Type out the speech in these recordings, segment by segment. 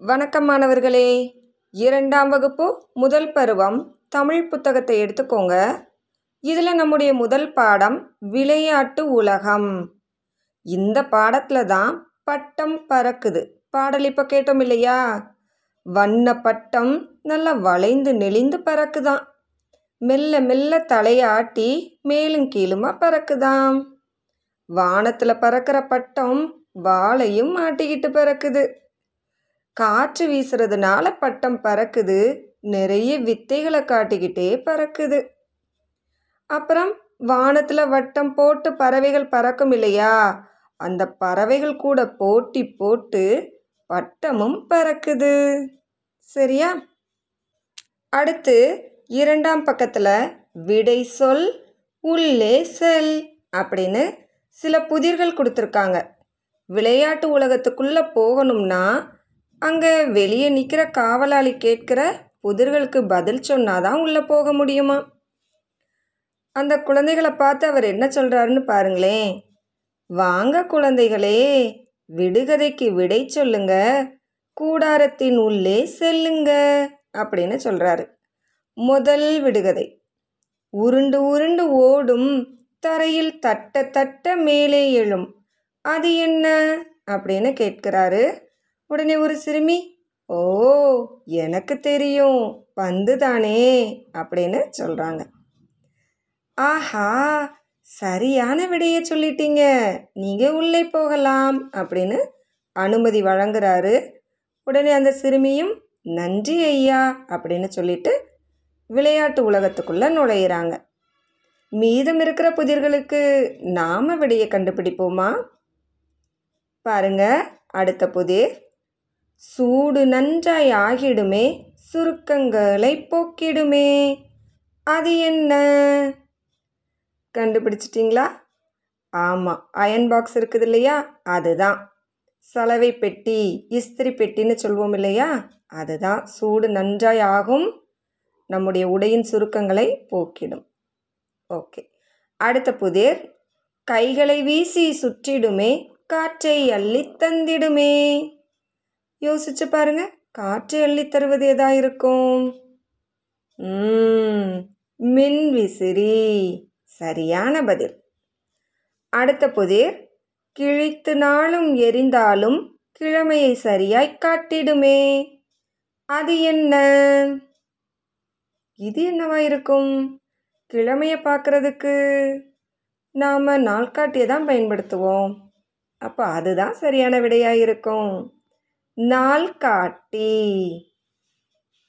வணக்கம் மாணவர்களே. இரண்டாம் வகுப்பு முதல் பருவம். தமிழ் புத்தகத்தை எடுத்துக்கோங்க. இதில் நம்முடைய முதல் பாடம் விளையாட்டு உலகம். இந்த பாடத்தில் தான் பட்டம் பறக்குது. பாடல் இப்போ கேட்டோம் இல்லையா? வண்ண பட்டம் நல்லா வளைந்து நெளிந்து பறக்குதாம் மெல்ல மெல்ல தலையாட்டி மேலும் கீழுமா பறக்குதாம். வானத்தில் பறக்கிற பட்டம் வாளையும் மாட்டிக்கிட்டு பறக்குது. காற்று வீசுறதுனால பட்டம் பறக்குது. நிறைய வித்தைகளை காட்டிக்கிட்டே பறக்குது. அப்புறம் வானத்தில் வட்டம் போட்டு பறவைகள் பறக்கும் இல்லையா? அந்த பறவைகள் கூட போட்டி போட்டு பட்டமும் பறக்குது. சரியா? அடுத்து இரண்டாம் பக்கத்தில் விடை சொல் உள்ளே செல் அப்படின்னு சில புதிர்கள் கொடுத்துருக்காங்க. விளையாட்டு உலகத்துக்குள்ளே போகணும்னா அங்கே வெளியே நிற்கிற காவலாளி கேட்கிற புதிர்களுக்கு பதில் சொன்னாதான் உள்ளே போக முடியுமா? அந்த குழந்தைகளை பார்த்து அவர் என்ன சொல்கிறாருன்னு பாருங்களேன். வாங்க குழந்தைகளே விடுகதைக்கு விடை சொல்லுங்க. கூடாரத்தின் உள்ளே செல்லுங்க அப்படின்னு சொல்கிறாரு முதல் விடுகதை. உருண்டு உருண்டு ஓடும் தரையில் தட்ட தட்ட மேலே எழும். அது என்ன? அப்படின்னு கேட்கிறாரு உடனே ஒரு சிறுமி ஓ எனக்கு தெரியும் பந்து தானே அப்படின்னு சொல்கிறாங்க ஆஹா சரியான விடையை சொல்லிட்டீங்க. நீங்கள் உள்ளே போகலாம் அப்படின்னு அனுமதி வழங்குறாரு. உடனே அந்த சிறுமியும் நன்றி ஐயா அப்படின்னு சொல்லிட்டு விளையாட்டு உலகத்துக்குள்ளே நுழையிறாங்க. மீதம் இருக்கிற புதிர்களுக்கு நாம விடையை கண்டுபிடிப்போமா? பாருங்க அடுத்த புதிர். சூடு நன்றாய் ஆகிடுமே சுருக்கங்களை போக்கிடுமே. அது என்ன? கண்டுபிடிச்சிட்டிங்களா? ஆமாம் அயன் பாக்ஸ் இருக்குது இல்லையா? அதுதான். சலவை பெட்டி இஸ்திரி பெட்டின்னு சொல்வோம் இல்லையா? அதுதான். சூடு நன்றாய் ஆகும் நம்முடைய உடையின் சுருக்கங்களை போக்கிடும். ஓகே. அடுத்த புதிர். கைகளை வீசி சுற்றிடுமே காற்றை அள்ளி தந்திடுமே. யோசிச்சு பாருங்க. காற்றை அள்ளி தருவது எதா இருக்கும்? ம், மின் விசிறி. சரியான பதில். அடுத்த புதிர். கிழித்து நாளும் எரிந்தாலும் கிழமையை சரியாய் காட்டிடுமே. அது என்ன? இது என்னவா இருக்கும்? கிழமையை பார்க்குறதுக்கு நாம் நாள்காட்டியை தான் பயன்படுத்துவோம். அப்போ அதுதான் சரியான விடையாக இருக்கும். நாள்காட்டி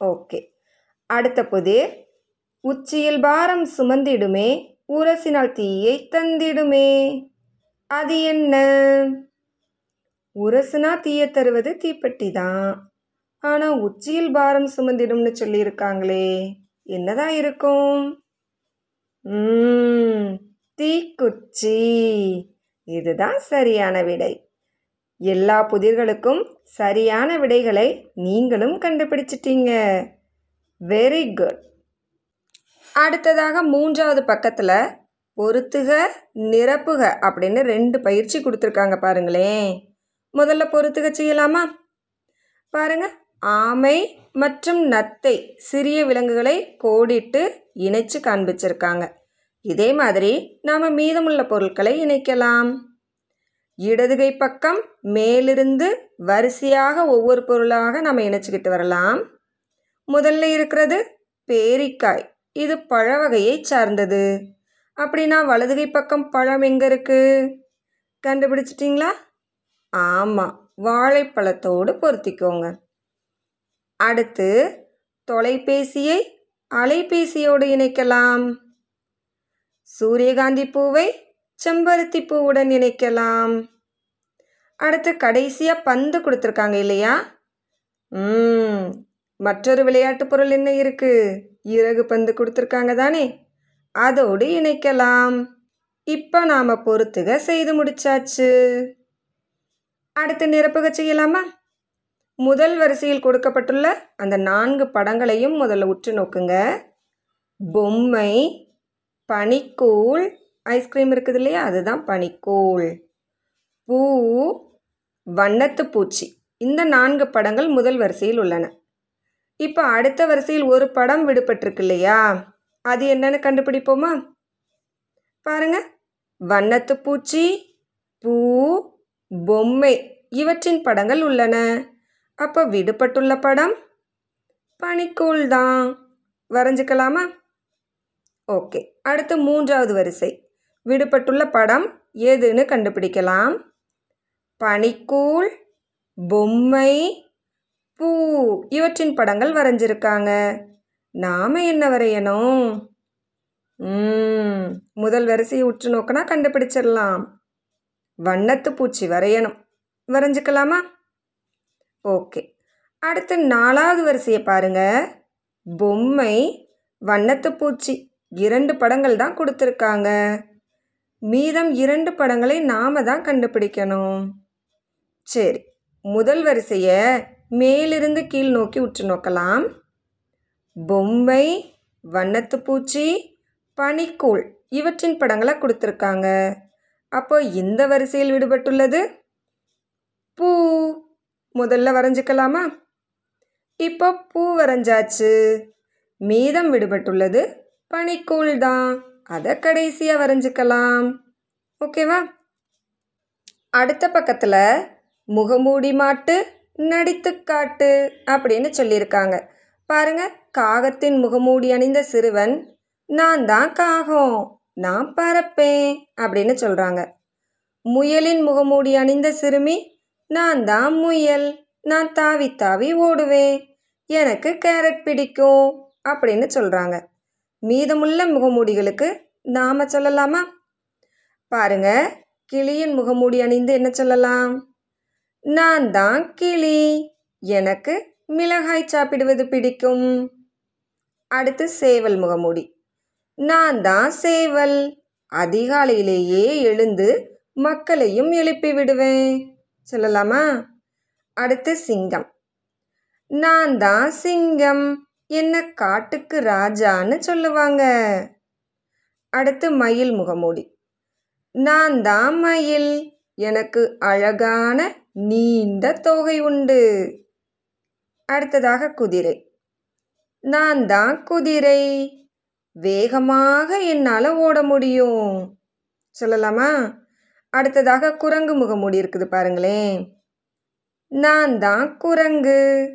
ஓகே. அடுத்த பொது. உச்சியில் பாரம் சுமந்திடுமே உரசினால் தீயை தந்திடுமே. அது என்ன? உரசுனா தீயை தருவது தீப்பெட்டி தான். ஆனால் உச்சியில் பாரம் சுமந்திடும்னு சொல்லியிருக்காங்களே என்னதான் இருக்கும்? தீக்குச்சி. இதுதான் சரியான விடை. எல்லா புதிர்களுக்கும் சரியான விடைகளை நீங்களும் கண்டுபிடிச்சிட்டீங்க. வெரி குட் அடுத்ததாக மூன்றாவது பக்கத்தில் பொருத்துக நிரப்புக அப்படின்னு ரெண்டு பயிற்சி கொடுத்துருக்காங்க பாருங்களேன். முதல்ல பொருத்துக செய்யலாமா? பாருங்க. ஆமை மற்றும் நத்தை சிறிய விலங்குகளை கோடிட்டு இணைச்சு காண்பிச்சிருக்காங்க. இதே மாதிரி நாம் மீதமுள்ள பொருட்களை இணைக்கலாம். இடதுகை பக்கம் மேலிருந்து வரிசையாக ஒவ்வொரு பொருளாக நம்ம இணைச்சிக்கிட்டு வரலாம். முதல்ல இருக்கிறது பேரிக்காய். இது பழ வகையை சார்ந்தது. அப்படின்னா வலதுகை பக்கம் பழம் எங்கே இருக்குது கண்டுபிடிச்சிட்டிங்களா? ஆமாம் வாழைப்பழத்தோடு பொருத்திக்கோங்க. அடுத்து தொலைபேசியை அலைபேசியோடு இணைக்கலாம். சூரியகாந்தி பூவை செம்பருத்தி பூவுடன் இணைக்கலாம். அடுத்து கடைசியாக பந்து கொடுத்துருக்காங்க இல்லையா? ம் மற்றொரு விளையாட்டு பொருள் என்ன இருக்குது இறகு பந்து கொடுத்துருக்காங்க தானே. அதோடு இணைக்கலாம். இப்போ நாம் பொறுத்துக செய்து முடிச்சாச்சு. அடுத்து நிரப்புக செய்யலாமா? முதல் வரிசையில் கொடுக்கப்பட்டுள்ள அந்த நான்கு படங்களையும் முதல்ல உற்று நோக்குங்க. பொம்மை பனிக்கூழ் ஐஸ்கிரீம் இருக்குது இல்லையா? அதுதான் பனிக்கூழ். பூ வண்ணத்து பூச்சி. இந்த நான்கு படங்கள் முதல் வரிசையில் உள்ளன. இப்போ அடுத்த வரிசையில் ஒரு படம் விடுபட்டிருக்கு இல்லையா? அது என்னன்னு கண்டுபிடிப்போமா? பாருங்க. வண்ணத்து பூச்சி பூ பொம்மை இவற்றின் படங்கள் உள்ளன. அப்போ விடுபட்டுள்ள படம் பனிக்கூழ் தான். வரைஞ்சிக்கலாமா? ஓகே. அடுத்து மூன்றாவது வரிசை. விடுபட்டுள்ள படம் எதுன்னு கண்டுபிடிக்கலாம். பனிக்கூழ் பொம்மை பூ இவற்றின் படங்கள் வரைஞ்சிருக்காங்க. நாம் என்ன வரையணும்? முதல் வரிசையை உற்று நோக்கினா கண்டுபிடிச்சிடலாம். வண்ணத்து பூச்சி வரையணும். வரைஞ்சிக்கலாமா? ஓகே. அடுத்து நாலாவது வரிசையை பாருங்க. பொம்மை வண்ணத்து பூச்சி இரண்டு படங்கள் தான் கொடுத்துருக்காங்க. மீதம் இரண்டு படங்களை நாம தான் கண்டுபிடிக்கணும். சரி முதல் வரிசையை மேலிருந்து கீழ் நோக்கி உற்று நோக்கலாம். பொம்மை வண்ணத்து பூச்சி பனிக்கூழ் இவற்றின் படங்களை கொடுத்துருக்காங்க. அப்போ இந்த வரிசையில் விடுபட்டுள்ளது? பூ. முதல்ல வரைஞ்சிக்கலாமா? இப்போ பூ வரைஞ்சாச்சு. மீதம் விடுபட்டுள்ளது பனிக்கூழ் தான். அதை கடைசியாக வரைஞ்சிக்கலாம். ஓகேவா? அடுத்த பக்கத்தில் முகமூடி மாட்டு நடித்து காட்டு அப்படின்னு சொல்லியிருக்காங்க. பாருங்க காகத்தின் முகமூடி அணிந்த சிறுவன் நான் தான் காகம் நான் பறப்பேன் அப்படின்னு சொல்கிறாங்க முயலின் முகமூடி அணிந்த சிறுமி நான் தான் முயல் நான் தாவி தாவி ஓடுவேன் எனக்கு கேரட் பிடிக்கும் அப்படின்னு சொல்கிறாங்க மீதமுள்ள முகமூடிகளுக்கு நாம சொல்லலாமா? பாருங்க. கிளியின் முகமூடி அணிந்து என்ன சொல்லலாம்? நான் தான் கிளி. எனக்கு மிளகாய் சாப்பிடுவது பிடிக்கும். அடுத்து சேவல் முகமூடி. நான் தான் சேவல். அதிகாலையிலேயே எழுந்து மக்களையும் எழுப்பி விடுவேன். சொல்லலாமா? அடுத்து சிங்கம். நான் தான் சிங்கம். என்ன காட்டுக்கு ராஜான்னு சொல்லுவாங்க. அடுத்து மயில் முகமூடி. நான் தான் மயில். எனக்கு அழகான நீண்ட தோகை உண்டு. அடுத்ததாக குதிரை. நான் தான் குதிரை. வேகமாக என்னால் ஓட முடியும். சொல்லலாமா? அடுத்ததாக குரங்கு முகமூடி இருக்குது பாருங்களேன். நான் தான் குரங்கு.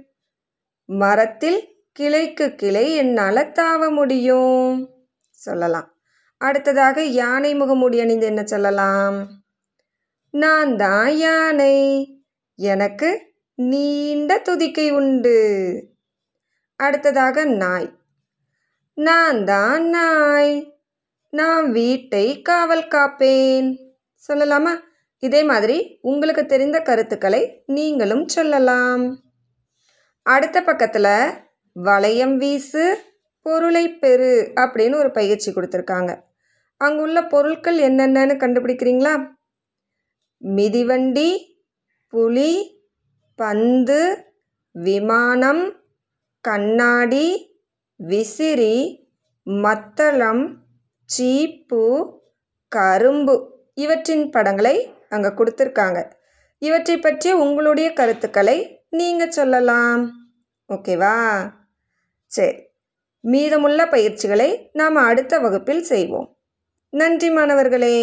மரத்தில் கிளைக்கு கிளை என்னால் தாவ முடியும். சொல்லலாம். அடுத்ததாக யானை முகமூடி அணிந்து என்ன சொல்லலாம்? நான் தான் யானை. எனக்கு நீண்ட துதிக்கை உண்டு. அடுத்ததாக நாய். நான் தான் நாய். நான் வீட்டை காவல் காப்பேன். சொல்லலாமா? இதே மாதிரி உங்களுக்கு தெரிந்த கருத்துக்களை நீங்களும் சொல்லலாம். அடுத்த பக்கத்தில் வளையம் வீசு பொருளை பெறு அப்படின்னு ஒரு பயிற்சி கொடுத்துருக்காங்க. அங்குள்ள பொருட்கள் என்னென்னு கண்டுபிடிக்கிறீங்களா? மிதிவண்டி புலி பந்து விமானம் கண்ணாடி விசிறி மத்தளம் சீப்பு கரும்பு இவற்றின் படங்களை அங்கே கொடுத்துருக்காங்க. இவற்றை பற்றி உங்களுடைய கருத்துக்களை நீங்கள் சொல்லலாம். ஓகேவா? சரி மீதமுள்ள பயிற்சிகளை நாம் அடுத்த வகுப்பில் செய்வோம். நன்றி மாணவர்களே.